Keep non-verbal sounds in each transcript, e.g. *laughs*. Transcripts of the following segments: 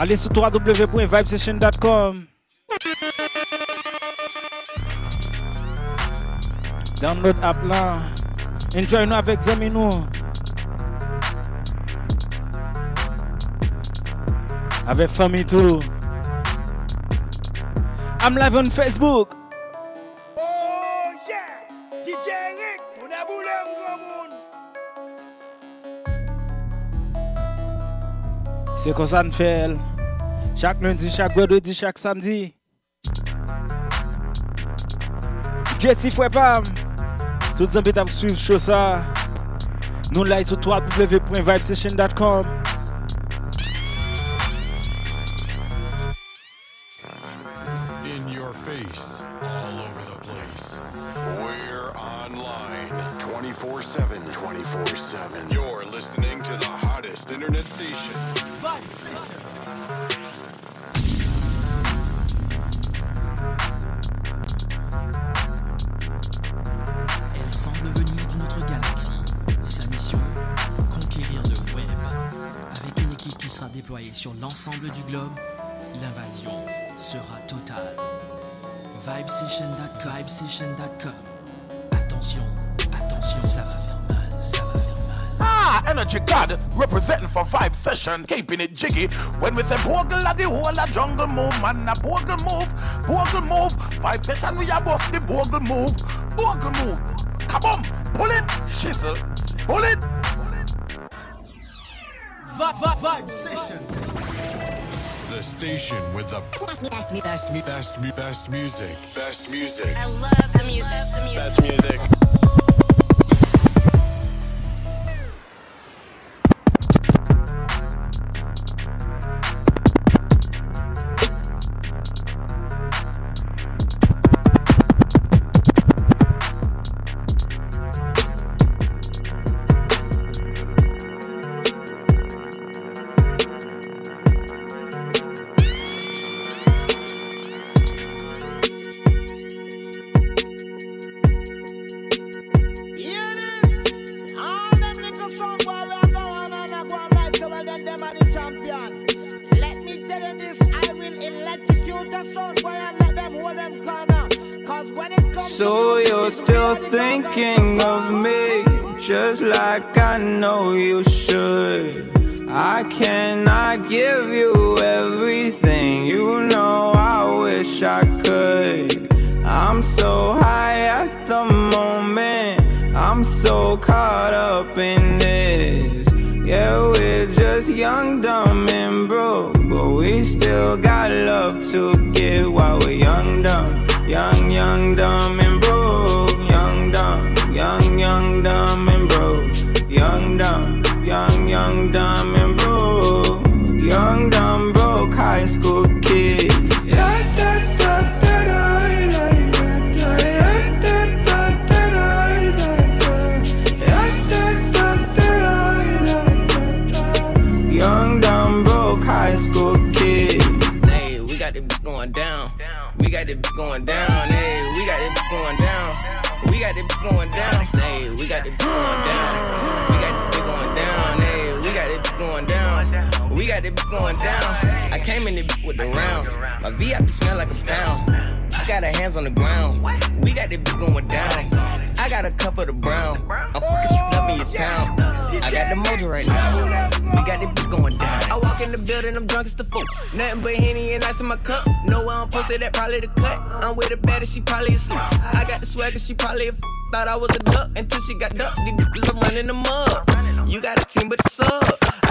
Allez sur www.vibesession.com. Download app là. Enjoy nous avec amis. Avec famille tout. I'm live on Facebook. Se konsan fel. Chak lundi, chak gododi, chak samdi. Jeti fwe pam. Tout zanbit avk suiv chosa Nou lay sou 3w.vibesession.com déployée sur l'ensemble du globe, l'invasion sera totale. Vibesession.com. Vibesession.com. Attention, attention, ça va faire mal, ça va faire mal. Ah, Energy God, representing for Vibe Session, keeping it jiggy. When we say Bogle at the whole of jungle move, man, a Bogle move, Bogle move. Vibe Session, we are both the Bogle move, Bogle move. Come on, pull it, shizzle, pull it. Vibe, Session. The station with the best, best, best, best, best music. Best music. I love the music. The music. Best music. Going down. We got the bitch going down. I came in the bitch with the rounds. My VIP smell like a pound. She got her hands on the ground. We got the bitch going down. I got a cup of the brown. I'm fucking up in your town. I got the mojo right now. We got the bitch going down. I walk in the building, I'm drunk as the fool. Nothing but Henny and ice in my cup. No, I don't posted that, probably the cut. I'm with the baddest, she probably asleep. I got the swagger, she probably a f- Thought I was a duck until she got ducked. These bitches are running the mud. You got a team, but it's up.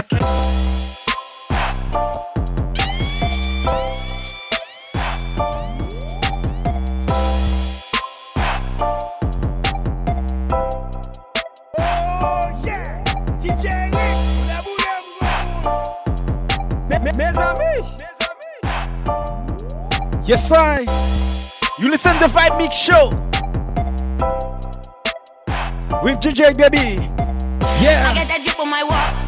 Yes, I. You listen to Vibe Mix Show with DJ Baby. Yeah. I get that drip on my wall.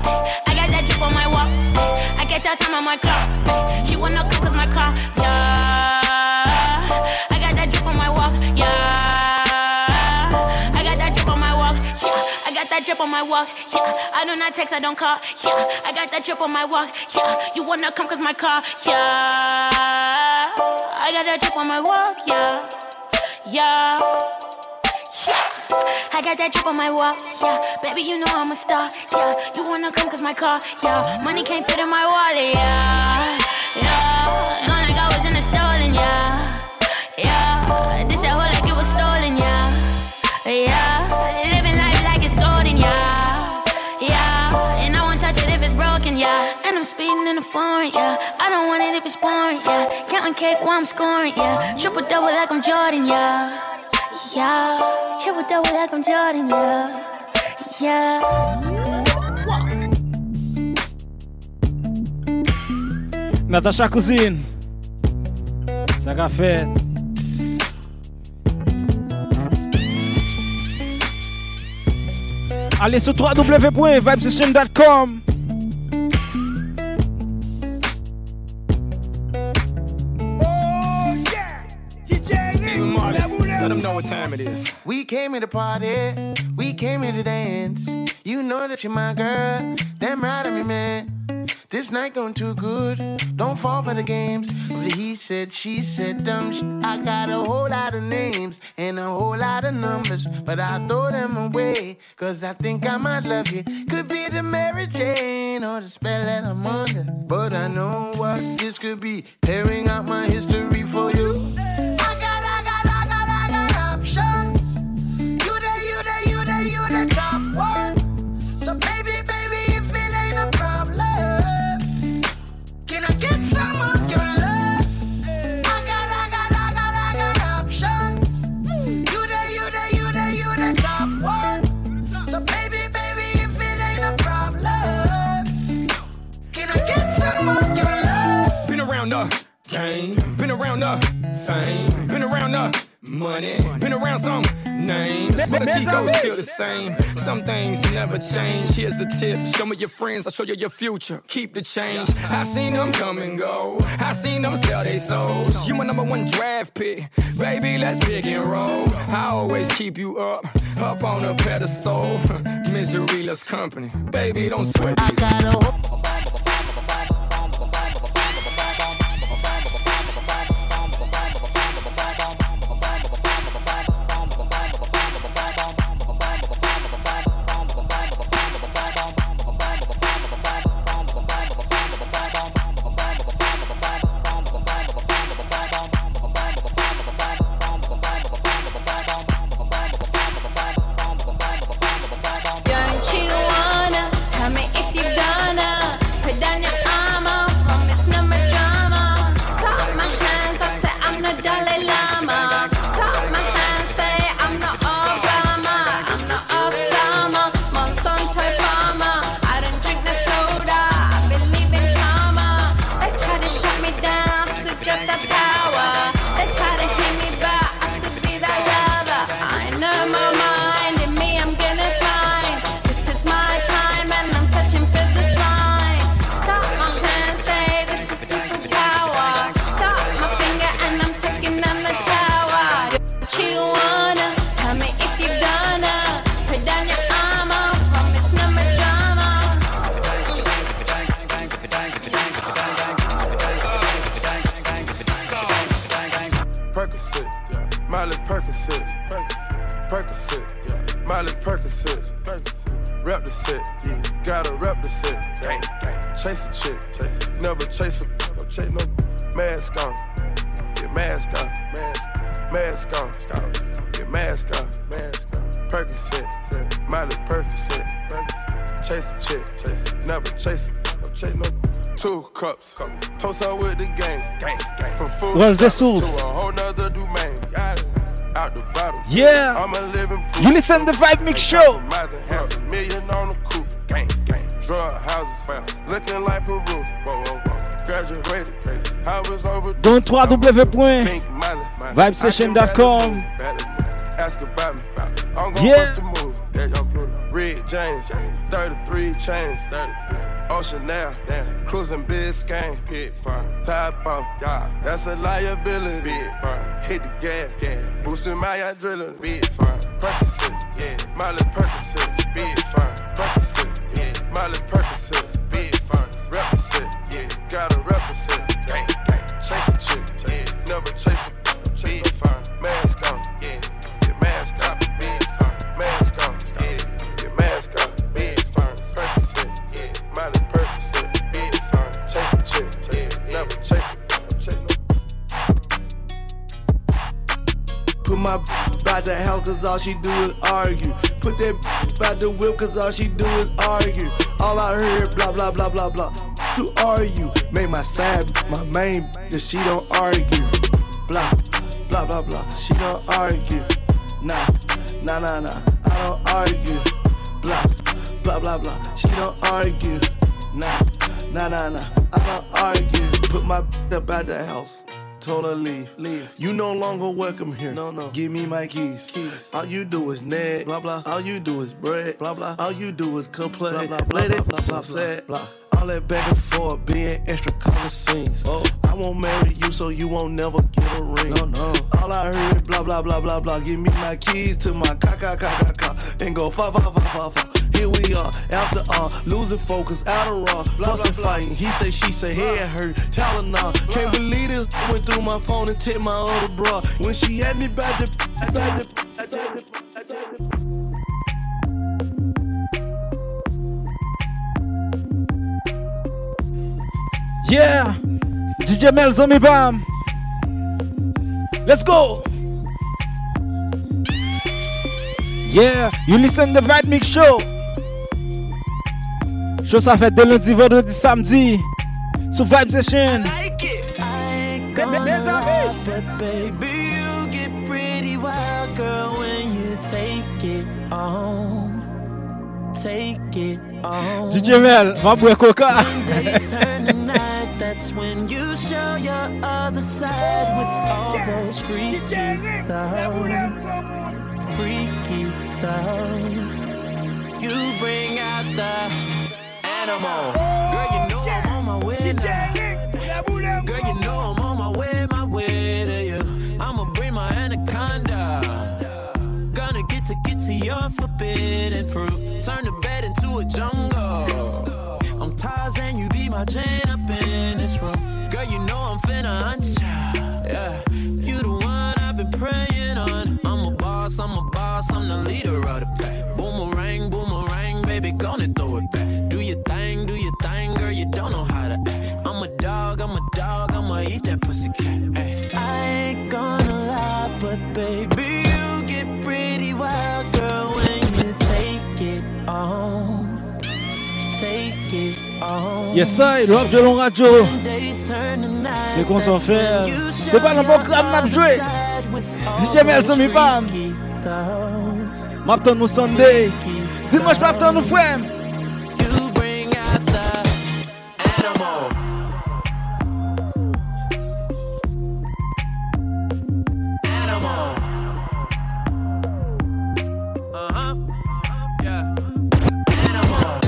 I your time on my clock. She wanna cook cause my car. Yeah. I got that drip on my walk. Yeah. I got that drip on my walk. Yeah. I got that drip on my walk, yeah. I do not text, I don't call, yeah. I got that drip on my walk, yeah. You wanna come cause my car, yeah. I got that drip on my walk, yeah. Yeah. I got that drip on my walk, yeah. Baby, you know I'm a star, yeah. You wanna come cause my car, yeah. Money can't fit in my wallet, yeah. Yeah. Gone like I was in a stolen, yeah. Yeah. This that whole like it was stolen, yeah. Yeah. Living life like it's golden, yeah. Yeah. And I won't touch it if it's broken, yeah. And I'm speeding in the foreign, yeah. I don't want it if it's boring, yeah. Counting cake while I'm scoring, yeah. Triple double like I'm Jordan, yeah. Yeah. Triple double like I'm Jordan, yeah. Yeah. Natacha Cousine. Ça qu'a fait. Allez sur. What time it is. We came here to party, we came here to dance. You know that you're my girl, damn right of me, man. This night going too good, don't fall for the games. He said, she said, dumb sh- I got a whole lot of names and a whole lot of numbers, but I throw them away, cause I think I might love you. Could be the Mary Jane or the spell that I'm under, but I know what this could be. Tearing out my history for you. The been around the fame, been around the money, been around some names, but the Chico's still the same. Some things never change. Here's a tip: show me your friends, I'll show you your future. Keep the change. I've seen them come and go. I've seen them sell their souls. You my number one draft pick, baby. Let's pick and roll. I always keep you up, up on a pedestal. *laughs* Misery loves company, baby. Don't sweat. I got a like Peru. Whoa, whoa, whoa. Graduated, I was over. Dans www.vibesession.com. Ask about me. I'm gonna Yeah. bust the move. That young Pluto. Red James, 33 chains, 33. Ocean now, cruising Biscayne, big fire. Top off, yeah, that's a liability. Big fire. Hit the gas, gas. Boosting my adrenaline, big fire. Percocet, yeah, Miley Percocet, big fire. Miley Percocets, big furnace, represent, yeah, gotta represent, gang, gang, chase a chick, yeah, never chase a my by the house cause all she do is argue. Put that by the whip cause all she do is argue. All I heard blah blah blah blah blah. Who are you? Make my side my main that she don't argue. Blah blah blah blah. She don't argue. Nah nah nah nah. I don't argue. Blah blah blah blah. She don't argue. Nah nah nah nah. I don't argue. Put my up at the house. Told her leave, leave. You no longer welcome here. No, no. Give me my keys. Keys. All you do is nag. Blah blah. All you do is bread. Blah blah. All you do is complain. Blah blah. it blah blah sad. Blah. All that back and forth, being extra color scenes. Oh. I won't marry you, so you won't never get a ring. No, no. All I heard, blah blah blah blah blah. Give me my keys to my car, car, car, car, car, and go fa fa fa fa fa. Here we are, after all, losing focus, out of raw, fussing, fighting. He say, she say, head hurt, telling all. Can't believe this. Went through my phone and take my other bra. When she had me back to, back to, back to, back to. Yeah, DJ Mel Zombie Bam. Let's go. Yeah, you listen to the Vibe Mix Show. Show ça fait de lundi, vendredi, samedi. Sur Vibe Session. Baby, you get pretty wild, girl, when you take it on. Take it on. DJ Mel, ma boy coca. That's when you show your other side with all those freaky thoughts. Freaky thoughts. You bring out the animal. Girl, you know I'm on my way now. Girl, you know I'm on my way, my way to you. I'ma bring my anaconda. Gonna get to get to your forbidden fruit. Turn the bed into a jungle. I'm Tarzan, you be my Jane up in this room. Girl, you know I'm finna hunt ya. Yeah, you the one I've been praying on. I'm a boss, I'm a boss, I'm the leader of the pack. Boomerang, boomerang, gonna throw it back. Do your thing, do your thing, girl, you don't know how to act. I'm a dog, I'm a dog, I'ma eat that pussy cat. Ay. I ain't gonna lie, but baby, you get pretty wild, girl, when you take it on. Take it on. Yes, sir, le rap de long radio. C'est qu'on s'en fait. you C'est pas quoi, m'a other joué. DJ Mel those Zombie Bam. freaky thoughts. M'attend nous Sunday. Dimanche, m'attend nous frère. You bring out the animal. Animal. Huh. Yeah. Animal.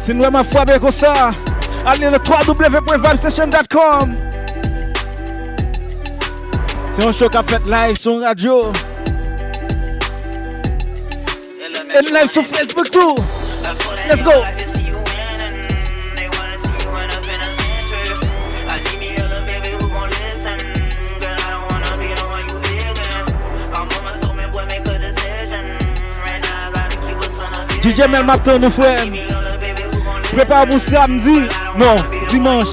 Si nous aimons frapper comme ça, allez le www.vibesession.com. C'est un show qu'a fait live sur radio. Et live sur Facebook tout. Let's go. DJ Mel m'attend nous frère. Prépare pour samedi. Non, dimanche.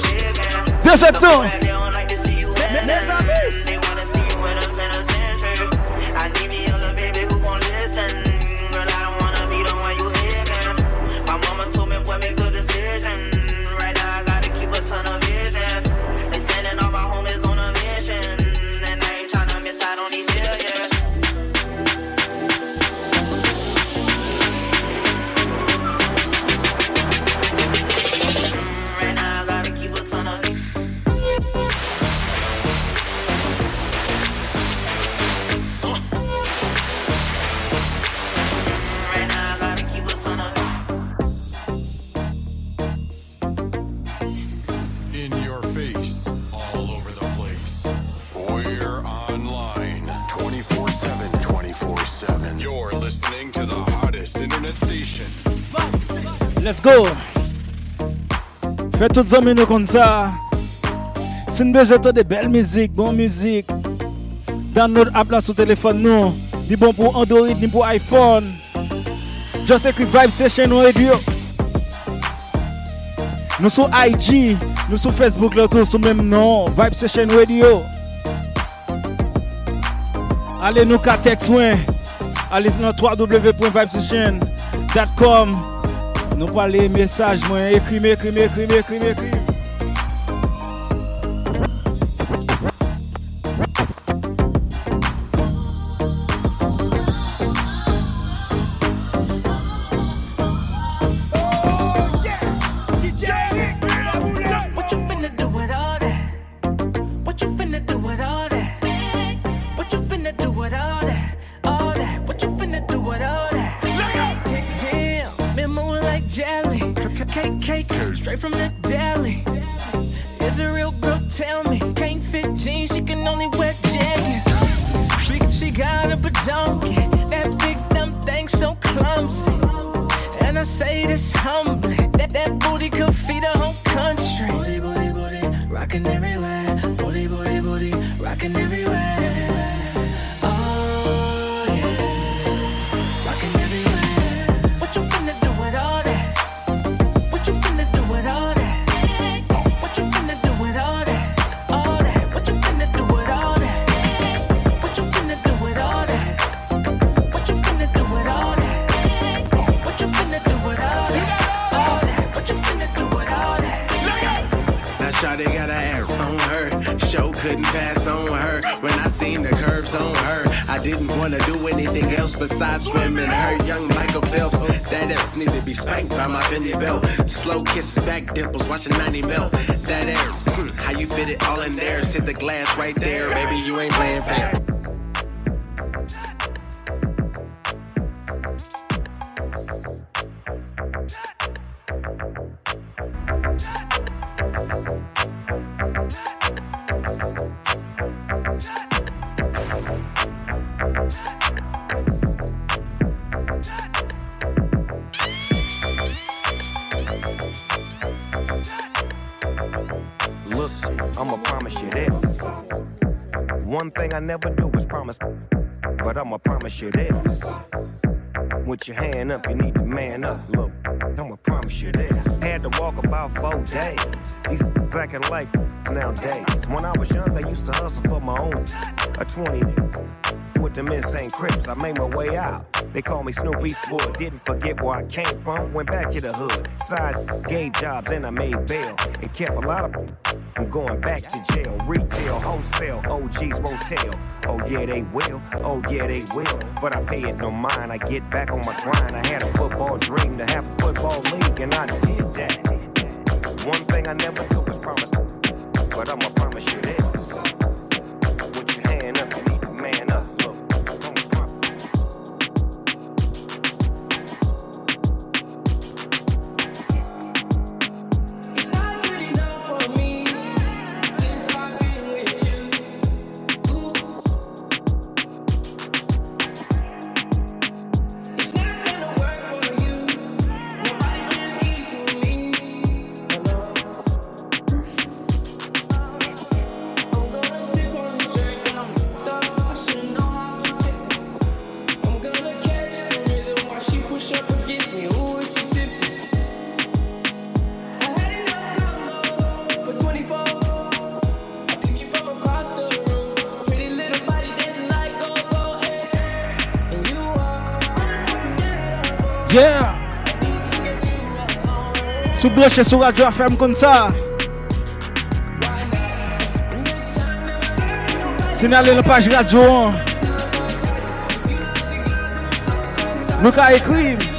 Deux temps. internet station. Let's go. Fè tout zami nou kon sa. Sin beje to de bel mizik, bon mizik. Download app la sou telefon nou. Di bon pou Android, ni pou iPhone. Just ekri Vibe Session Radio. Nou sou IG, nou sou Facebook la tou sou menm nou. Vibe Session Radio. Ale nou ka text mwen. Ale nan www.vibesession.com Nou pale mesaj mwen. Ekri me, ekri me, ekri Shawty got her ass on her. Show couldn't pass on her. When I seen the curves on her, I didn't wanna do anything else besides swimming her. Young Michael Phelps, that ass need to be spanked by my Fendi belt. Slow kisses, back dimples, watching 90 melt. That ass, hmm, how you fit it all in there? Sit the glass right there, baby, you ain't playing fair. I'ma promise you this. With your hand up, you need to man up. Look, I'ma promise you this. Had to walk about four days. These acting like nowadays. When I was young, I used to hustle for my own. A 20 with them insane crips, I made my way out. They call me Snoop Eastwood. Didn't forget where I came from. Went back to the hood. Side gave jobs and I made bail. And kept a lot of I'm going back to jail. Retail, wholesale, OGs won't tell. Oh yeah, they will. Oh yeah, they will. But I pay it no mind. I get back on my grind. I had a football dream to have a football league, and I did that. One thing I never do is promise, but I'ma promise you this. broche sou radyo FM kon sa. Sinale lè page radyo an. Nou ka ekrim.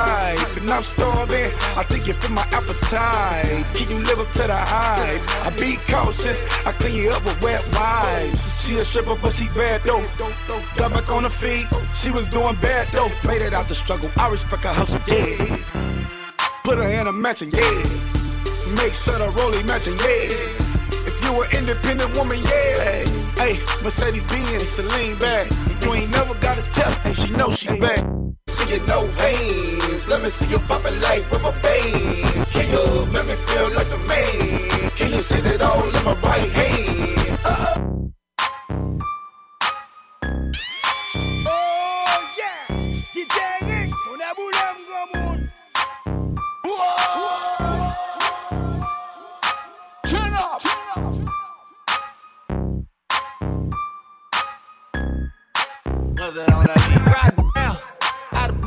Type. And I'm starving. I think you fit my appetite. Can you live up to the hype? I be cautious. I clean you up with wet wipes. She a stripper, but she bad though. Got back on her feet. She was doing bad though. Made it out the struggle. I respect her hustle, yeah. Put her in a mansion, yeah. Make sure the rollie matching, yeah. If you an independent woman, yeah. Hey, Mercedes Benz, Celine bag. You ain't never gotta tell her, she know she bad. See you no veins. Let me see you pop it like rubber bands. Can you make me feel like a man? Can you sit it all in my right hand? Uh-huh. Oh yeah, DJ Rick, on a boulem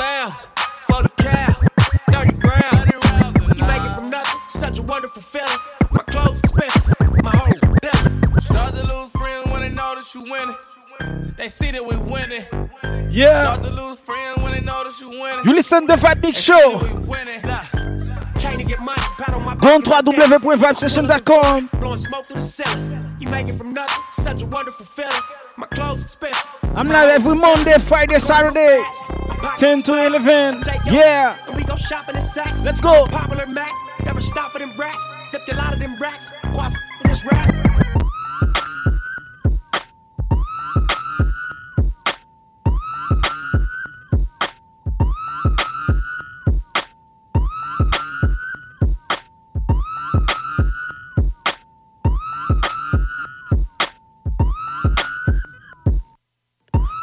out bounds, for the cow, 30 grams. You make it from nothing, such a wonderful feeling. My clothes expensive, my whole bill. Start to lose friends when they notice you winning. They see that we winning. Yeah. Start to lose friends when they notice you winning. You listen to Fat Big Show. Winning. To get money, pat on my Go on www.vibesession.com. blowing smoke through the ceiling. You make it from nothing, such a wonderful feeling. My clothes expensive. I'm live every Monday, Friday, Saturday, 10 to 11. Yeah. And we go shopping in Saks. Let's go. Popular Mac, never stop for them racks. Flipped a lot of them racks. I f- with this rap.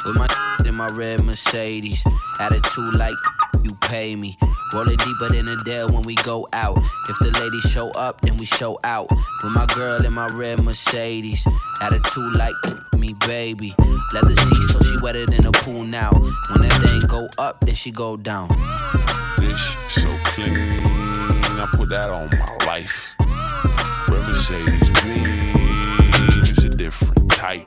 With my *laughs* in my red Mercedes. Attitude like you pay me. Roll it deeper than a dare when we go out. If the ladies show up, then we show out. With my girl in my red Mercedes. Attitude like me, baby. Leather seat, so she wetter than a pool now. When that thing go up, then she go down. This so clean, I put that on my life. Red Mercedes Benz, it's a different type.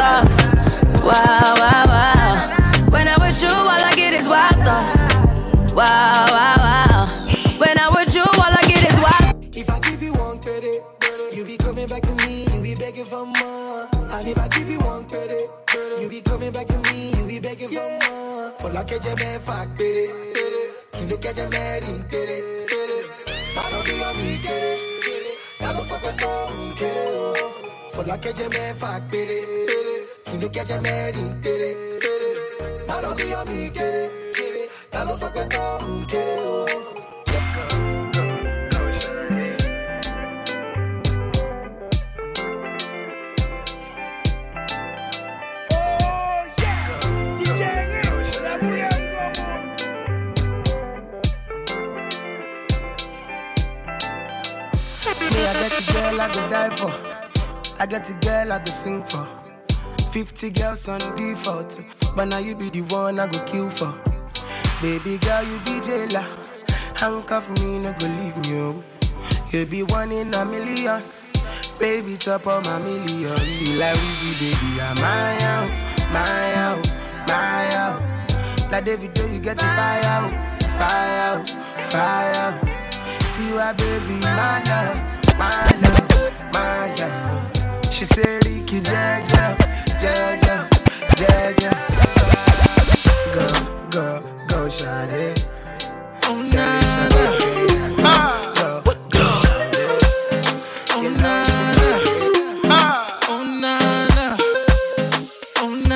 For like a man, fuck, baby. Tu ne qu'à jamais rintere. Paro que yo mi quiere. Ya no fuck with girl I go sing for. 50 girls on default. But now you be the one I go kill for. Baby girl, you be jailer. Handcuff me, no go leave me. Oh. You be one in a million. Baby, chop on my million. See like Weezy, baby, I'm my out, my out, my out. Like David, do you get the fire out, fire out, fire out. Tiwa, baby, my love, my love, my love. She say Ricky Jaja, Jaja, Jaja. Go, go, go, shawty." Oh. Ah. Oh,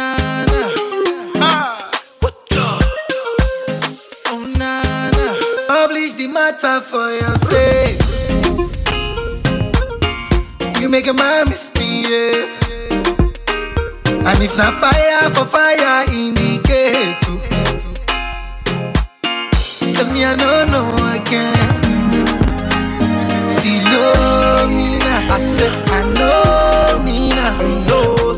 matter for yourself. You make a my mistake misbehave. And if not fire for fire, indicate too. Cause me, I don't know I can see love me now I said, I know Mina. No,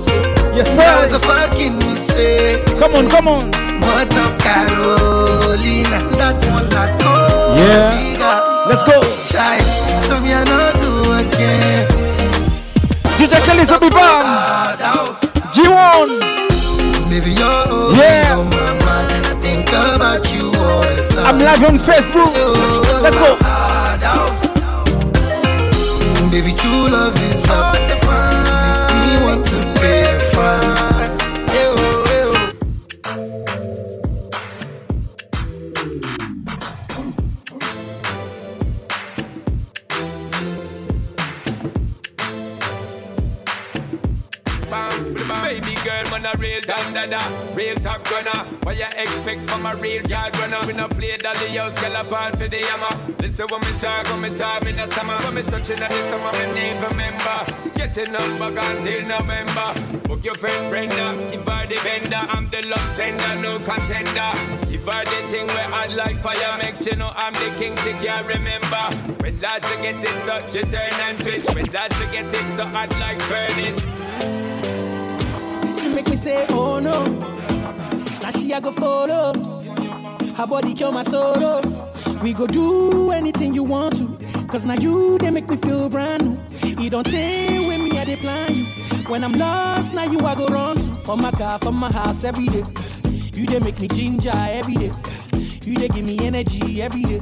Yes, That was sir. a fucking mistake. Come on, come on. What of Carolina? That one I told Yeah. Let's go. Child, so me I know do again. DJ Kelly Zabibam. G1. Baby, you're Yeah. on my mind, and I think about you all the time. I'm live on Facebook. Let's go. Baby, true love is real top gunner. What you expect from a real yard runner? We no play dolly house, girl a fall for the hammer. Listen when me talk, when me talk, me the summer. When me touching the summer, me need remember. A number gone till November. Book your friend Brenda, give her the vendor. I'm the love sender, no contender. Give her the thing where I like fire, make she know I'm the king. She can't remember. When she get it touch, she turn and twist. When she get it so hot like furnace. Make me say, oh no. Now she I go follow. Her body kill my sorrow. We go do anything you want to. Cause now you, they make me feel brand new. You don't take with me, I they plan you. When I'm lost, now you I go run to. My car, from my house every day. You they make me ginger every day. You they give me energy every day.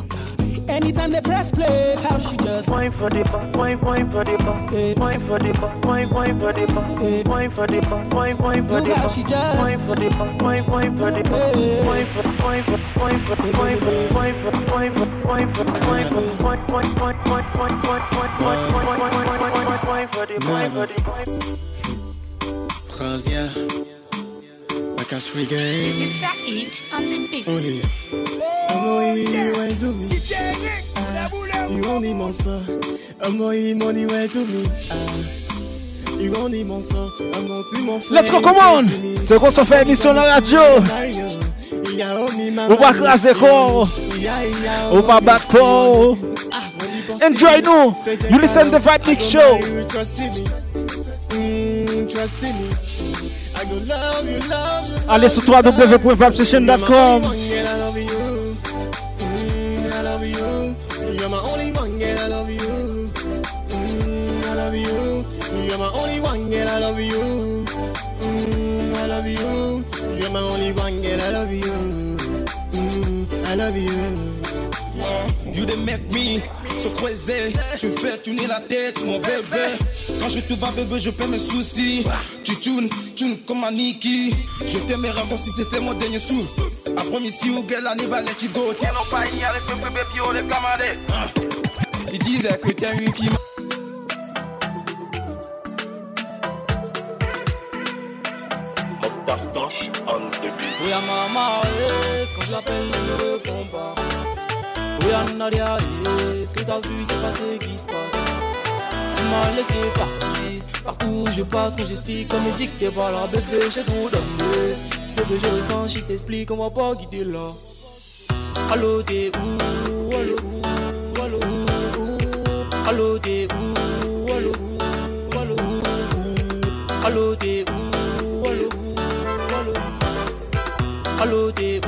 Anytime they press play, how she just wine for the bar, wine, wine for the bar, wine for the bar, wine, wine for the bar, wine for the bar, wine, wine for the bar, she just wine for the bar, wine, wine for the bar, wine for, wine for, wine for, wine for, wine for, wine for, wine for, wine for, wine, wine, wine, wine, wine, wine, wine, wine, wine, wine, wine, wine, wine, wine for the, wine for the. Cause yeah, Let's go, This is the on the money to me. You only Let's go, come on. C'est qu'on s'en fait émission la radio. Ou pas craser corps. Ou pas battre. Enjoy nous. You listen to the Fat Mix Show. Trust in me. Allez sur www.vibesession.com. You make me se croiser. Tu me fais tourner la tête, mon bébé. Quand je te vois, bébé, je perds mes soucis. Tu tunes, tunes comme un Niki. Je t'aimerais comme si c'était mon dernier souffle. Après, ici, où girl, I never let you go. Tiens, non, pas y avec le bébé, puis on les camarades. Ils disaient que t'es une fille. Oui, à maman, quand je l'appelle, elle ne répond pas. Ce que t'as vu, c'est pas ce qui se passe. Tu m'as laissé partir, partout où je passe, quand j'explique, comme dit que t'es pas là, bébé, j'ai tout donné. Ce que je ressens, je t'explique, on va pas quitter là. Allô, t'es où? Allô, où? Allô, où? Allo des ouh, allo ouh, allo ouh, allo des ouh, allo ouh, allo allo des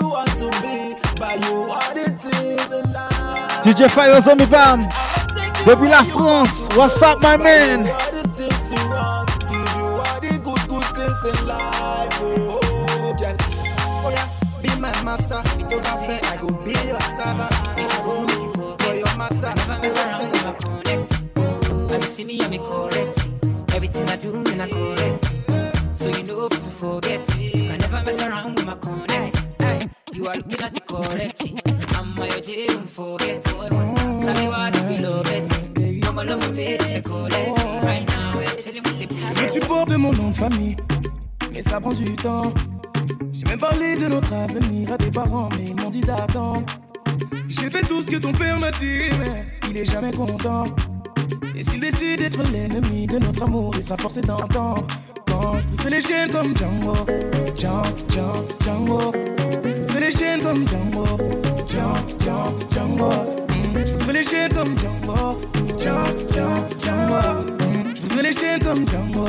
you where you want to be. Buy you all the things in life. DJ Fire Zombie Bam. Depuis la France. What's up, my man? All the things you want, give you all the good, good things in life. Oh, oh, girl. Oh yeah, be my master. Don't afraid, I go be your servant. I go live for your matter. As I say, And you see me, I'm correct. Everything I do, man, I correct. So you know to forget. I never mess around with my connect. You are looking correct. I'm my tu portes mon nom de famille, mais ça prend du temps. J'ai même parlé de notre avenir à tes parents, mais ils m'ont dit d'attendre. J'ai fait tout ce que ton père m'a dit, mais il est jamais content. Et s'il décide d'être l'ennemi de notre amour, il sera forcé d'entendre. Quand je pousserai les chaînes comme Django, Django, Django, Django. Je pousserai les chaînes comme Django, Django, Django, Django. Mm. Je pousserai les chaînes comme Django, Django, Django, Django. Mm. Je pousserai les chaînes comme Django,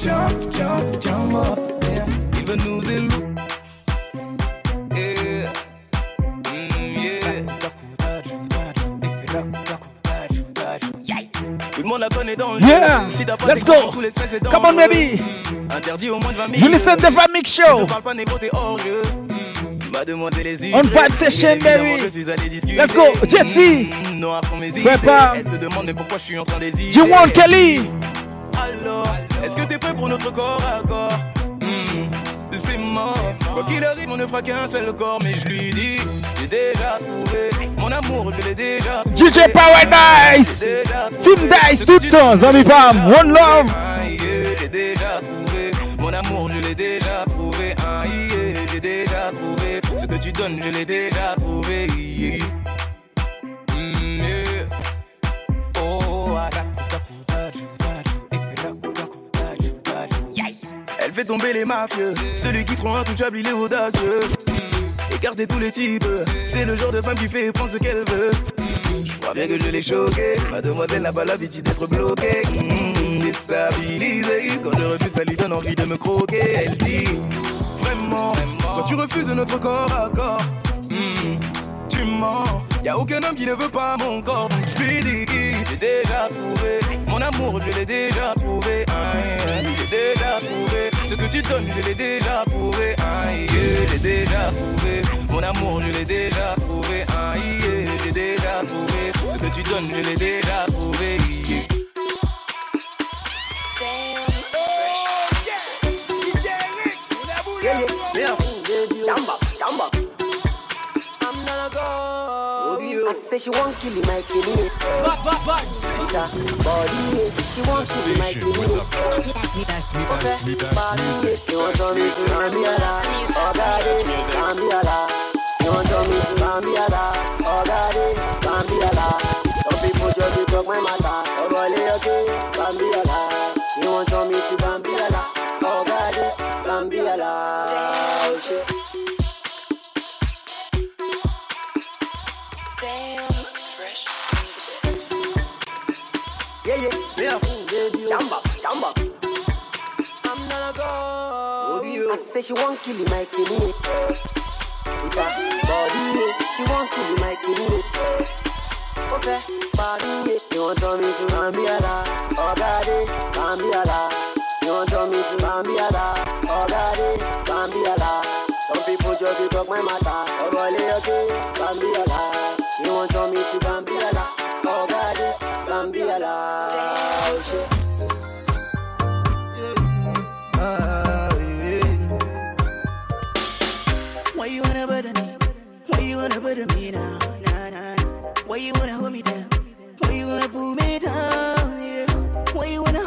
Django, Django, Django. Yeah. Il veut nous élever. Yeah. Mm, yeah. Tout le monde la connaît dans le Yeah. jeu. Si t'as pas Let's tes go. gants sous l'espèce, c'est Come on, dangereux. baby. Interdit au moins de 20 000. You listen to the Vibe Mix Show. Je te parle pas négro, t'es hors jeu. Mm. On vibe session, baby. Let's go, Jetty. Mmh, Noir sont mes Prépare. Elle se demande pourquoi je suis en train d'hésiter. Du One Kelly. Alors, est-ce que t'es prêt pour notre corps à corps? Hmm, C'est mort. Quoi qu'il arrive, on ne fera qu'un seul corps, mais je lui dis, j'ai déjà trouvé mon amour, je l'ai déjà trouvé. DJ Paradise. Team Dice tout le temps, Zami Pam. One Love. je l'ai déjà trouvé. Elle fait tomber les mafieux. Celui qui se intouchable, il est audacieux. Écartez tous les types. C'est le genre de femme qui fait prendre ce qu'elle veut. Je crois bien que je l'ai choqué. Mademoiselle n'a pas l'habitude d'être bloquée. Déstabilisée. Quand je refuse, ça lui donne envie de me croquer. Elle dit quand tu refuses notre corps à corps, mm, tu mens. Y a aucun homme qui ne veut pas mon corps, donc je J'ai déjà trouvé mon amour, je l'ai déjà trouvé. J'ai déjà trouvé ce que tu donnes, je l'ai déjà trouvé. Ah, yeah. J'ai déjà trouvé mon amour, je l'ai déjà trouvé. Yeah. J'ai déjà trouvé ce que tu donnes, je l'ai déjà trouvé. Yeah. Jamba, jamba. I'm gonna go. I say she won't kill him, I kill him. Body, she won't kill him, I kill him. Okay, body, you want to me to Gambiala, oh daddy, Gambiala. You want to me to Gambiala, oh daddy, eh, Gambiala. Some people just dey talk my matter, oh boy, okay, Gambiala. I say she won't kill I kill him. With her body, she won't kill I kill him. Okay, body, you want me to Gambiala, oh daddy, Gambiala. You want me to Gambiala, oh daddy, Gambiala. Some people just talk my matter, oh boy, okay, Gambiala. She want me to Gambiala, oh daddy, Gambiala. Wanna bother me? Why you wanna bother me now? Nah, nah. Why you wanna hold me down? Why you wanna pull me down? Yeah. Why you wanna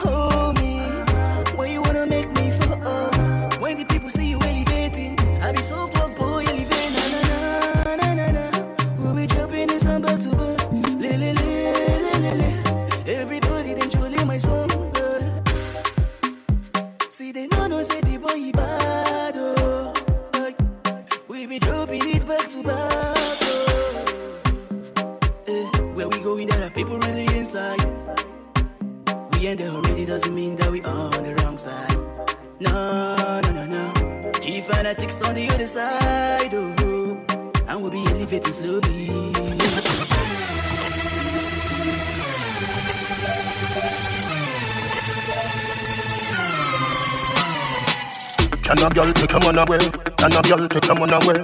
ain't there already, doesn't mean that we on the wrong side. No, no, no, no. G fanatics on the other side. Oh, and we'll be elevating slowly. Can a girl take a man away? Can a girl take a man away?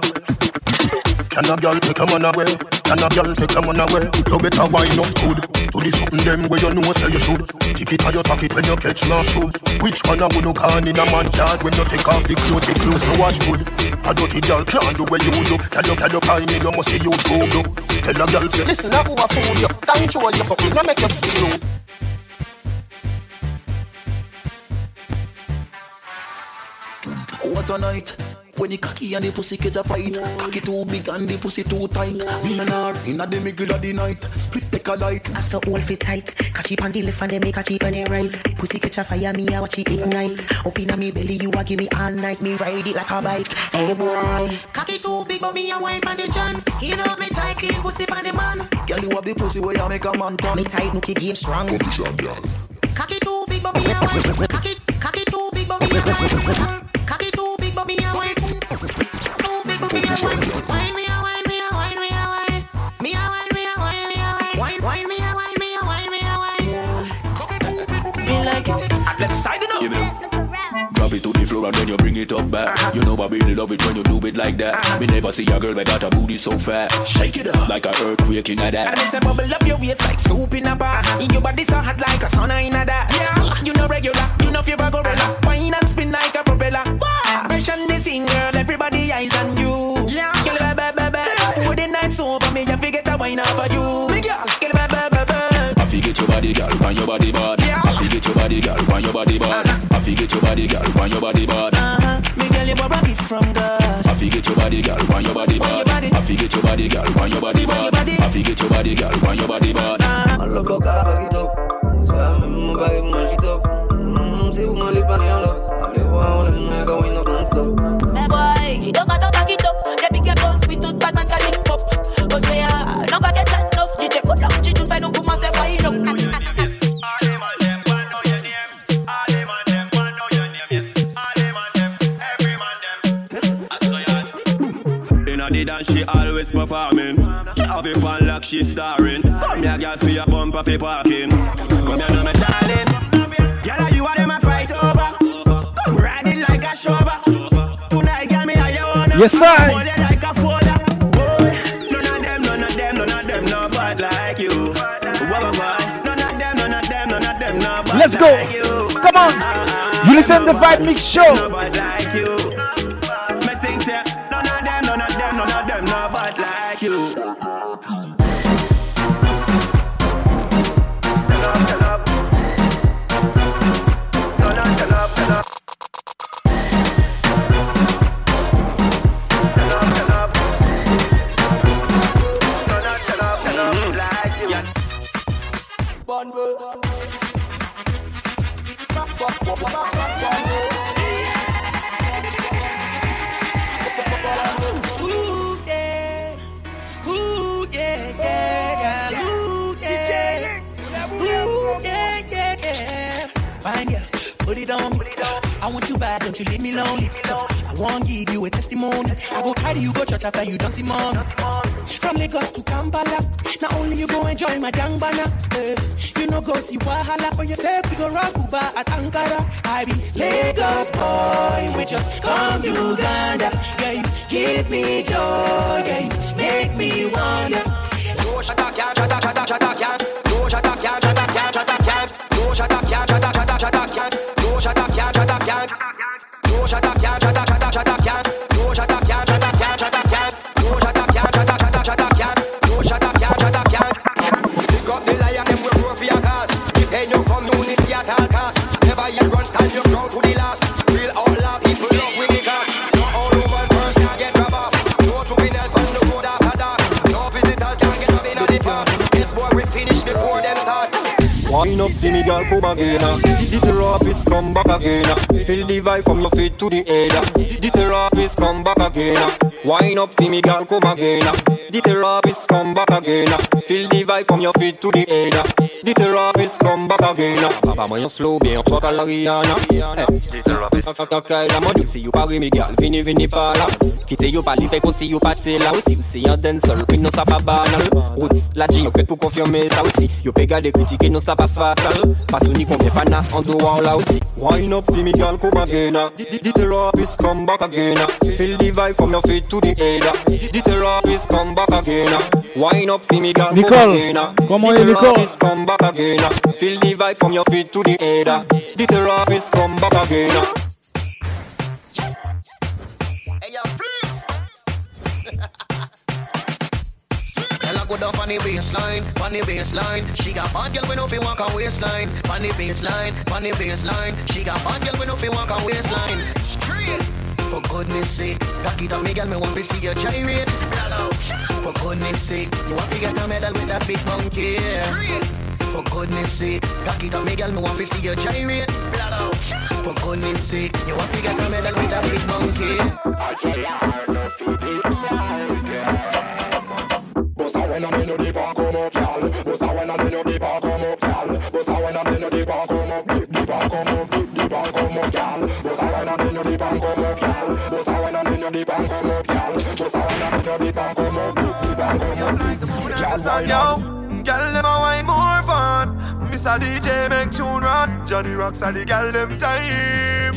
Can a girl take a man away? Can a girl take a man away? You better wind up good. Do the something them where you know say you should. Kick it or you tuck it when you catch no shoe. Which one I would no can in a man yard when you take off the clothes, the clothes no wash good. A dirty girl can't do where you do. Tell you, tell you, call me, you must see you so do. Tell a girl say, listen, I who a fool you. Can't you your fucking, I make you feel. What a night when the cocky and the pussy catch a fight. Cocky too big and the pussy too tight. Me and her inna the middle of the night. Split take a light. I saw all fit tight. Catch it on the left and then make a cheap on the right. Pussy catch a fire, me I watch it ignite. Up inna me belly, you a give me all night. Me ride it like a bike. Hey boy. Cocky too big, but me a wine on the chan. Skin up me tight, clean pussy on the man. Girl, you have the pussy where you make a man turn. Me tight, nookie game strong. Cocky too big, but me a wine. Cocky, cocky too big, but me a wine. Wine, me a wine. Me like it. Let's side it up. drop it to the floor and then you bring it up back. Uh-huh. You know I really love it when you do it like that. Uh-huh. Me never see a girl that got a booty so fat. Shake it up like a earthquake in a that. And I say bubble up your waist like soup in a bar. Uh-huh. In your body so hot like a sauna in a that. Yeah, you know regular, you know fever gorilla. Wine and spin like a propeller. Fresh on the scene, girl, everybody eyes on you. Yeah, girl, ba ba ba ba. For the night's over, me, you forget the wine off of you. Body, girl, when your body bad. I feel your body, girl, when your body bad. I feel your body, girl, when your body bad. Uh-huh. Me girl, you borrow gift from God. I feel your body, girl, when your body bad. I feel your body, girl, when your body bad. I feel your body, girl, when your body bad. Lo bloca paquito, o sea, me mueve que machito. Mm, Si un ali paneando, ali va un Inna the dance, she always performing. She have it on like she starring. Come here, girl, for your bumper for parking. Come here, now, my darling. Girl, you are them a fight over? Come ride it like a shover. Tonight, girl, me are you wanna Yes, sir. Fold it like a folder. Boy, none of them, none of them, none of them, no bad like you. Wah, wah, wah. None of them, none of them, none of them, no bad Let's go. like you. Come on. You listen to the Vibe Mix Show. No bad like you. You leave me lonely. I won't give you a testimony. I go carry you go church after you see mom. From Lagos to Kampala, not only you go enjoy my dangbana. Eh. You know go see Wahala for yourself. We go rock Uba at Ankara. I be Lagos boy, we just come Uganda. Yeah, you give me joy, yeah, you make me wonder. No shut up, can't shut up, shut up, shut up, can't. At all. Never yet run, stand your ground to the last. Real people love with the all woman first can get off. No juvenile after dark. No visitors can get up in the park. This boy we finish before them start. Wine up, me girl, come again. ah. The therapist come back again. ah. Feel the vibe from your feet to the head. ah. The therapist come back again. Wine up, me girl, come again. The therapist come back again. Feel the vibe from your feet to the head. The therapist come back again. Papa, moi on slow, bien, toi qu'à la Rihanna. Eh, The therapist. Ok, la mode, si you parle, me girl, vini, vini pas là. Quitte you pas li, fait qu'on si you pas là aussi. Ou si un dancehall, puis non ça pas banal. Roots, la G, ok, pour confirmer ça aussi. You peut garder critiquer, non ça pas fatal. Pas tout ni combien fana, en dehors là aussi. Wine up, feel me girl, come again. ah. The the therapist come back again. ah. Feel the vibe from your feet to the head. ah. The therapist come back again. Wine up, feel me girl, come Nicole, comment The Nicole? therapist come back again. Feel the vibe from your feet to the head. The therapist come back again. Girl, I go down on the baseline, on the baseline. She got bad girl when no fi walk a waistline. On the baseline, on the baseline. She got bad girl when no fi walk a waistline. Straight. For goodness sake, cock it up, me girl, me want to see you gyrate. For goodness sake, you want to get a medal with that big monkey. For goodness sake, cock it up, me girl, me want to see you gyrate. For goodness sake, you want to get a medal with that big monkey. I try hard enough to be Bossa when I'm come up, y'all. When I'm in the and come up, y'all. When I'm come up, deep and come up, deep and come up, y'all. When I'm come up, y'all. When I'm come up, y'all. When I'm come up, deep and come up, y'all. Girl, them a more fun. Mr. DJ make tune run. Johnny Rocks are the girl them time.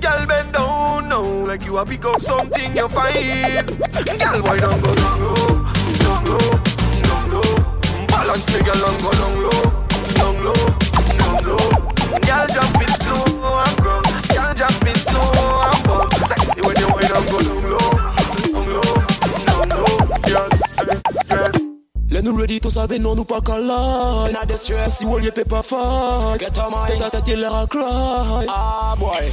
Girl, bend down now, like you a pick up something you find. Girl, why don't go down low, down low, down low. Balance me, girl, and go down low, down low, down low. Girl, jump it slow and ground. Girl, jump it slow and bump. Sexy when you wine and go down low, down low, down low. Girl, girl. Let nous ready to salve non nous pas calme Not the stress, you hold your paper fight Get on my Tête à tête, il a cry Ah boy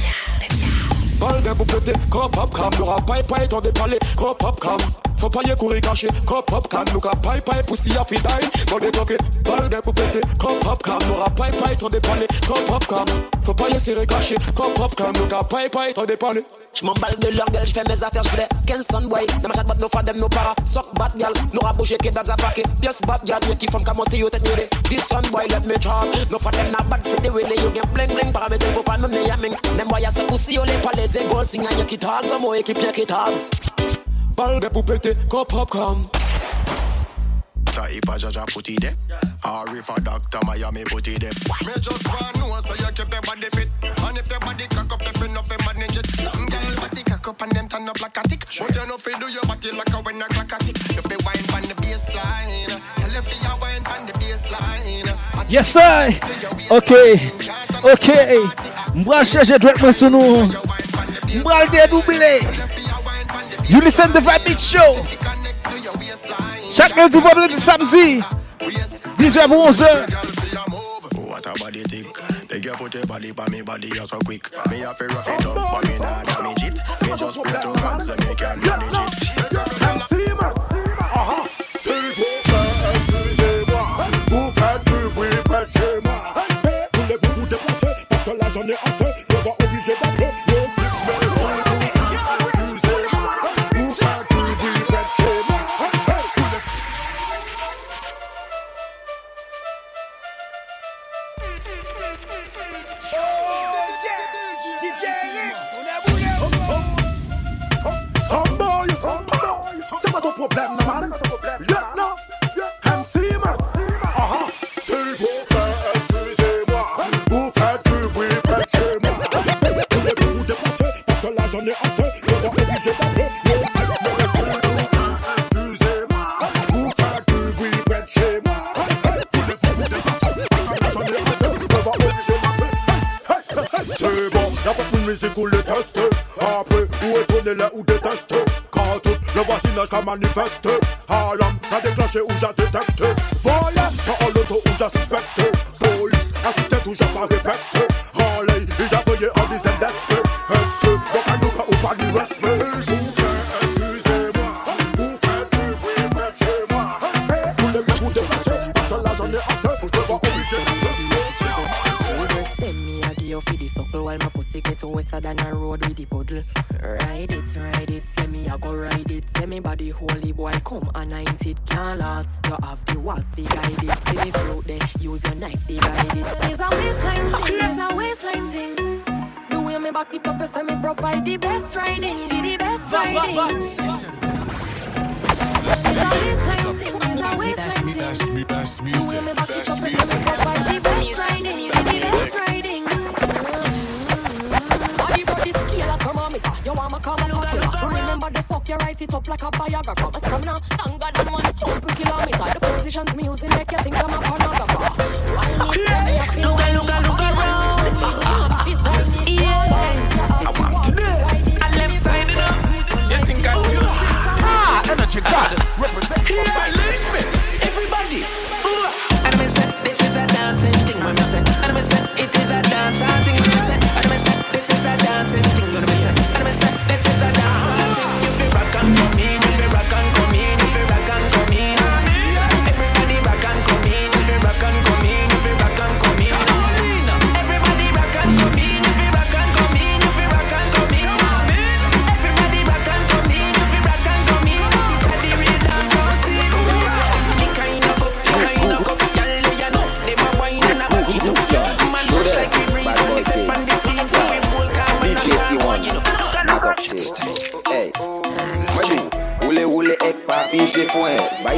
Balga pour péter, cop up cam N'aura pas pas ton dépalé, cop up cam Faut pas y courir caché, cop up cam Nous ka paille paille poussi à fidaille Bon détoqué, balga pour péter, cop up cam N'aura pas pas ton dépalé, cop up cam Faut pas y serrer caché, cop up cam Nous ka paille paille ton dépalé J'm'emballe de leur gueule, j'fais mes affaires, j'voulais 15 son boy. Dans ma chatte, bat nos fadem, nos para. Sock bat gal, nous rabouché, que dans un paquet. Plus bat gal, qui font qu'à monter, yo tête murée. This son boy, let me talk. No fadem, na for the way, you get bling bling. Paramètre, pour pas nous mener, yamin. Nem boya, se poussi, yo les palais, des gold, sing, y'a qui tags, moi, équipe, y'a qui tags. Balga pour péter, cop up cam So if a judge a put it there, or if a doctor Miami put it there. Me just want know so you keep your body fit, and if your body cock up, if you know fi manage it. Girl, body cock up and them turn up like a tick, but you know fi do your body like a when a clock a tick. You fi wine on the baseline, tell if you wine on the baseline. Yes, sir. Ok. Ok. Mbra changer droite moi sur nous. Mbra le dédoubler. You listen to Vibe Mix Show. Chaque lundi, vendredi, samedi. 10h pour 11h. What a body tick. They get put your body by me body you so quick. Me have to rough it up, but me nah damage it. Me just pray to God so me can manage it. Vous faites du manifesté. Alarme, qu'a déclenché ou j'ai Best, me, best The way music, me back it best up, you say music. me provide the best riding, the, the best riding. Body body scale a thermometer. You want me come and look at Remember the fuck you write it up like a biographer. My stamina longer than one thousand kilometers. The positions me using make you think I'm a pornographer. Why me tell me I feel Look at, look at, look at Yeah. I want today. I left side it up. You think I do? Ah, energy goddess.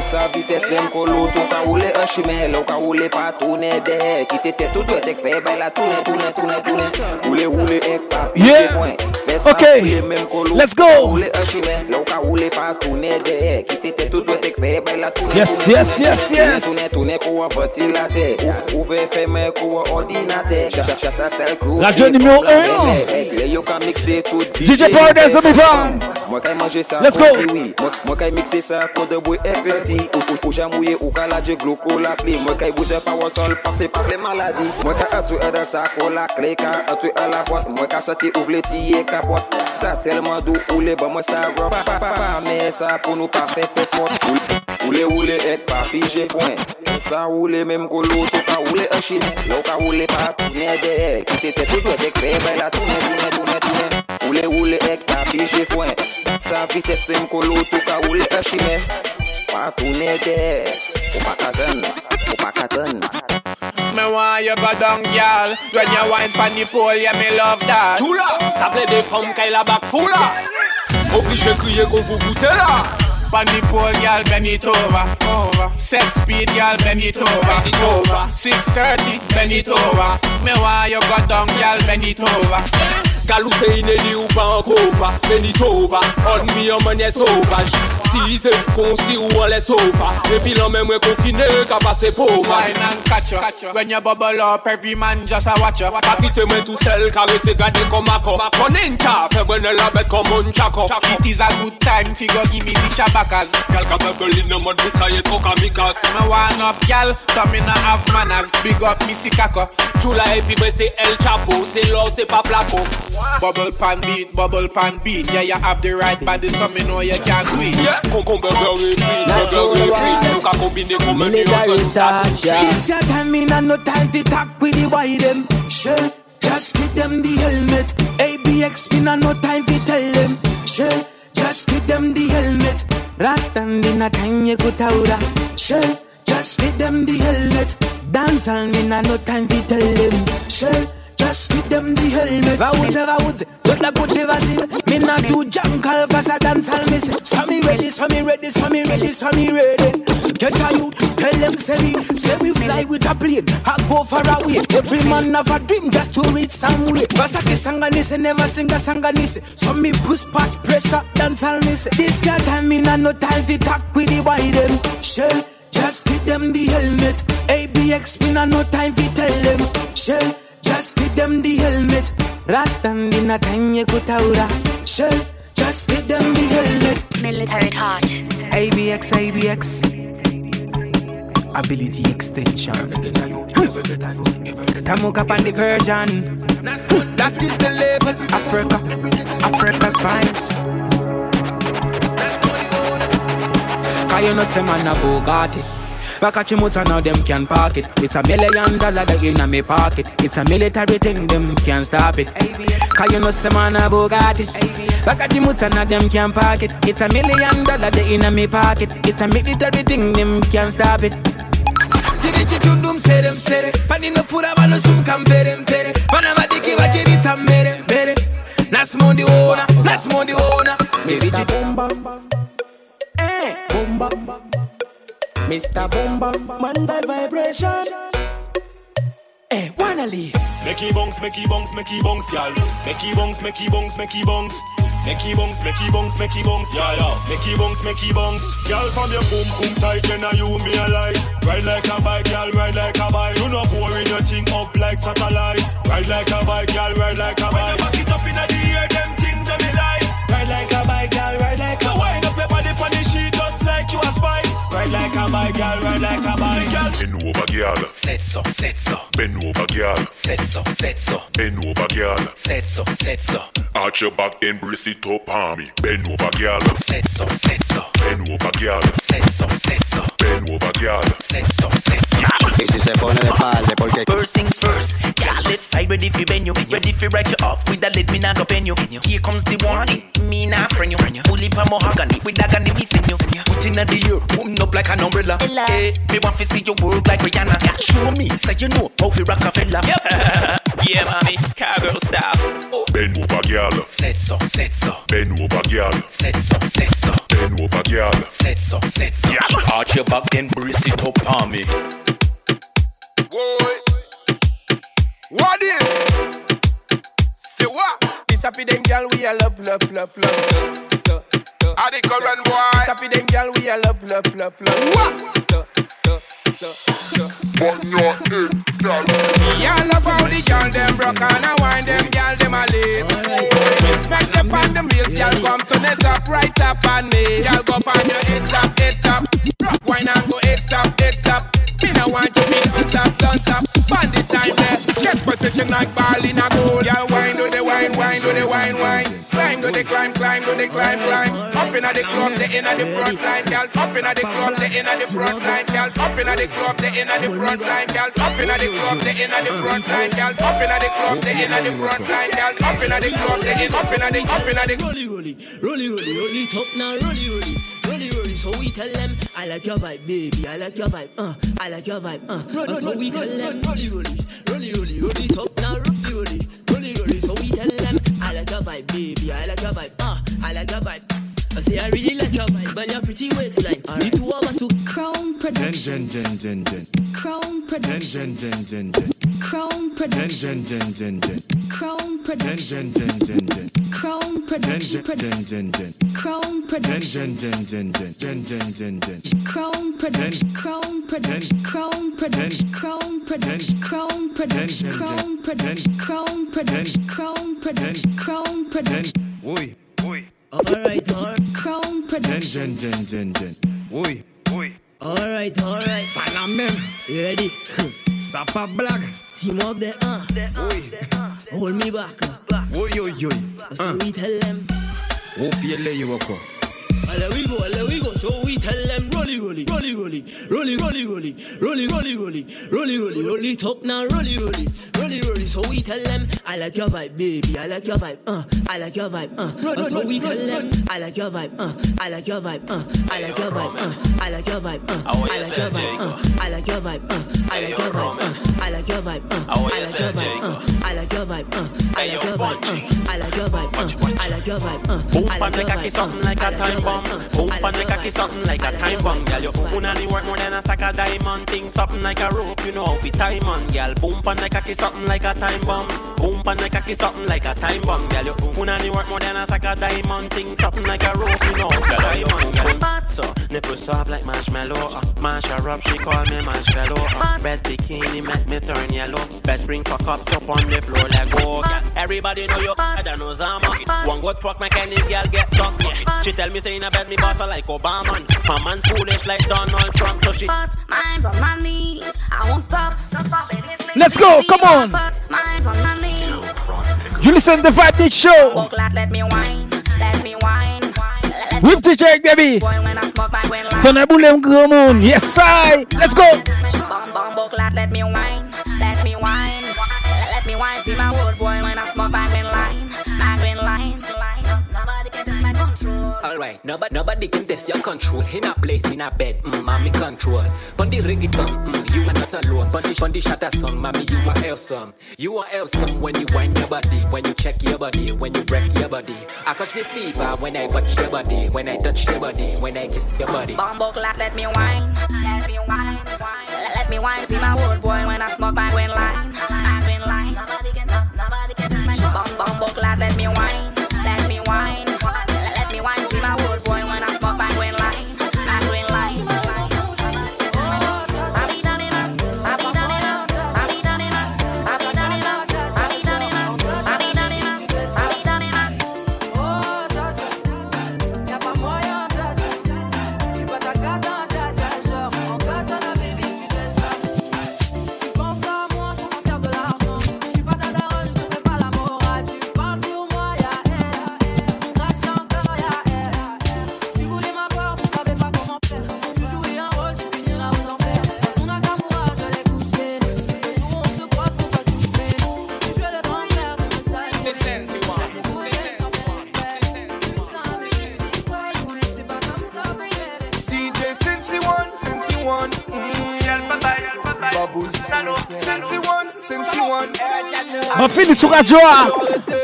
sa vites Mem kolot tou ka oule an chimel Ou ka oule pa toune dek Kite te ou dwet ek fe bay la toune Toune toune toune Oule oule ek pa pite yeah. Ok, let's go. Yes, yes, yes, yes. Radio numéro 1 DJ Paradise Zomipan Let's go. Mwen kay mikse sa kode bwe ek peti Ou jan mouye ou ka la je glo ko la pli Mwen kay bouje pa wosol pase pa ple maladi Mwen ka atwe edan sa ko la kle Ka atwe ala pot Mwen ka sati ou vle tiye ka bot Sa telman dou oule ba mwen sa rop Pa pa pa pa me sa pou nou pa fe pes mot Oule oule ek pa fije fwen Sa oule menm ko loto ka oule an chine Lo ka oule pa toune de Ki Kite te tout wet ek pe bay la toune toune toune toune Oule oule ek pa fije fwen Sa vites menm ko loto ka oule an chine Pa toune de ek Ou pa katan, ou pa katan Me want you go down, girl. When you wine pon the pole, yeah, me love that. Chula, ça plaît des femmes qu'elle la bac fou là. Obligé crier qu'on vous vous là. Pon the pole, girl, bend it over, over. Set speed, girl, bend it over, over. 630, bend it over. Me want you go down, girl, bend it over. Galou c'est inédit ou pas en cova Benitova, on me en manière sauvage Si qu'on si ou on Et puis l'en même qu'on qui n'est qu'à Wine and catch you. When you bubble up, every man just a watch you. Pas quitter moi tout seul car t'es gardé comme un corps On est une taf, fait bonne la bête comme un chaco It is a good time, figure give me the shabakas. Quelqu'un peut gueuler dans mode mitraille trop kamikaze Me want enough gal, so me not have manners. Big up Missy Kako. Chula puis ben, c'est El Chapo C'est l'or c'est pas placo Bubble pan beat, bubble pan beat. Yeah, you have the right body, so me know you can do it. Yeah, concombre beurre et fruits Beurre et fruits Nous qu'à combiner comme un nuage This your time, me not no time to talk with the boy them. Sure, just give them the helmet. ABX, me not no time to tell them. Sure, just give them the helmet. Rastan, me not time you could taura. Sure, just give them the helmet. Dance on me not no time to tell them. Sure. Just give them the helmet. Vauze, vauze, tot la kote vasi Me not do jankal cause I dance all miss So me ready, so me ready, so me ready, so me ready. Get a youth, tell them say we Say we fly with a plane, I go far away Every man have a dream just to reach somewhere Vasaki sanganise, never sing a sanganise So me push past pressure, dance all miss This your time, me not no time to talk with the boy them. Shell, just give them the helmet. ABX, me not no time to tell them. Shell give them the helmet. Rastan in a time you could taura. Shell, just give them the helmet. Military touch. ABX, ABX. Ability extension. Tamuk up on the version. That is the level. Africa, Africa's vibes. Cause you know say man a Bugatti. Bakachi motor now them can park it. It's a million dollar that in a me pocket. It's a military thing, them can't stop it. Cause you know say man a Bugatti. Bakachi motor now them can park it. It's a million dollar that in a me pocket. It's a military thing, them can't stop it. Dirichi tundum serem sere Pani no fura vano sum kampere mpere Pana vadiki vachirita mbere mbere Nasmondi ona, nasmondi ona Mirichi bomba Eh, bomba Mr. Bomba, man by vibration Eh, Wannaly Make e bounce, make e bounce, make e bounce, girl. Make e bounce, make e bounce, make e bounce. Make e bounce, make e bounce, make e bounce, yeah yeah. Make e bounce, make e bounce. From your boom boom tight, then you me alike. Ride like a bike, girl, ride like a bike. You know boring, your thing up like satellite. Ride like a bike, girl, ride like a bike. Ride like a bike, girl, ride like a bike, girl. Bend over, girl. Set so, set so. Bend over, girl. Set so, set so. Bend over, girl. Set so, set so. Arch your back, embrace it up on me. Bend over, girl. Set so, set so. Bend over, girl. Set so, set so. Bend over, girl. Set so, set so. Y si se pone de espalda porque First things first, girl left side ready for bend you, ready for write you off with a lead me not go bend you. Here comes the warning, me not friend you. Fully pa mahogany with a gun me send you. Put in the ear, warm up like an umbrella. Hey, me want to see your work like Rihanna. Show me, say you know how to rock a fella. *laughs* Yep. Yeah, mommy, cowgirl style. Oh. Bend over, girl. Set so, set so. Bend over, girl. Set so, set so. Bend over, girl. Set so, set so. Yeah. Arch your back, then brace it up on me. Boy. What is? Say what? It's happy them girl we a love, love, love, love. Are the current boy? It's happy them girl we a love, love, love, love. What? On your head, girl. Yeah, love how the girl them rock and I wine them girl them a lead. Inspect them on the meals, girl come turn it up right up on me. Girl go on your head top, head top. Rock wine and go head top, head top. Me no want you be don't stop, don't stop. On the time there, get position like ball in a goal. Do the wine, wine do the wine, wine. Climb do the climb, climb do the climb, climb. Up inna the club, the inna the front line, girl. Up inna the club, the inna the front line, girl. Up inna the club, the inna the front line, girl. Up inna the club, the inna the front line, girl. Up inna the club, the inna the front line, girl. Up inna the club, the in, up inna the, up inna the. Rolly, rolly, rolly, rolly, rolly, top now, rolly, rolly, rolly, rolly. So we tell them, I like your vibe, baby, I like your vibe, uh, I like your vibe, uh. uh so we tell them, rolly, rolly, rolly, rolly, rolly, top now, rolly, rolly, rolly, rolly. Vibe, baby, I like your vibe, uh, I like your vibe. I say I really like your vibe and your pretty waistline. Right. You two of us to Crown Productions. Crown Productions. Crown Productions. Jen, Productions. Jen, Productions. Jen, Productions. Crown Productions. Crown Productions. Crown Productions. Crown Productions. Crown Productions. Crown Productions. Crown Productions. Crown Productions. Crown Productions. Oui, oui. Alright, alright. Crown Jen, Productions. Oui, oui. Alright, alright. Salam même. You ready? Ça pas blague. Team up there, uh. Oui. Hold me back. Oui, oui, oui. So we tell them. Pied là, you walk Allez we go, allez we go. So we tell them, rolly, rolly, rolly, rolly, rolly, rolly, rolly, rolly, rolly, rolly, rolly, rolly, rolly, top now, rolly, rolly, rolly, rolly. So we tell them, I like your vibe, baby, I like your vibe, uh, I like your vibe, uh. uh so we tell them, I like your vibe, uh, I like your vibe, uh, I like your vibe, uh, I like your vibe, uh, I like your vibe, uh, I like your vibe, uh, I like your vibe, uh, I like your vibe, uh, I like your vibe, uh, I like your vibe, uh, I like your vibe, uh, I like your vibe, uh, I like your vibe, uh, Boom I pan like the your cocky vibe, something uh, like I a like time your bomb. vibe, uh, Boom I pan like the your cocky vibe, something uh, like I a like time your bomb, vibe, girl. You and work more than a sack of diamond thing, something like a rope. You know how we time on, girl. Boom pan the cocky something like a time bomb. Boom pan the cocky something like a time bomb, girl. You and work more than a sack of diamond thing, something like a rope. You know how we time on, girl. So nipple soft like marshmallow. Uh, mash her up, she call me marshmallow. Uh, red bikini make me turn yellow. Best bring cock ups up on the floor like go. Girl. Everybody know you better know Zama. One good fuck make any girl get done. Yeah. She tell me say in a bed me boss her like Obama. My man foolish like Donald Trump, so she. Minds on my knees. I won't stop. Let's go, come on. Minds on my knees. You listen to the Vibe Mix Show Walk like let me wine. Let me wine. Let with DJ baby. boy when I smoke my when like. Ton a boule grand monde. Yes, I. Let's go. Alright, nobody, nobody can test your control. In a place, in a bed, mm, mommy control. Pon the reggaeton, mm, you are not alone. Pon the, pon the shatter song, mommy, you are awesome. You are awesome when you wind your body, when you check your body, when you break your body. I catch the fever when I watch your body, when I touch your body, when I kiss your body. Bumbo clap, let me wine, let me wine, wine. let me wine. See my wood boy when I smoke my green line, Sur radio. ah.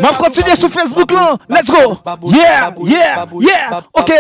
Ma continuer sur Facebook là. Let's go. Yeah, yeah, yeah. Ok.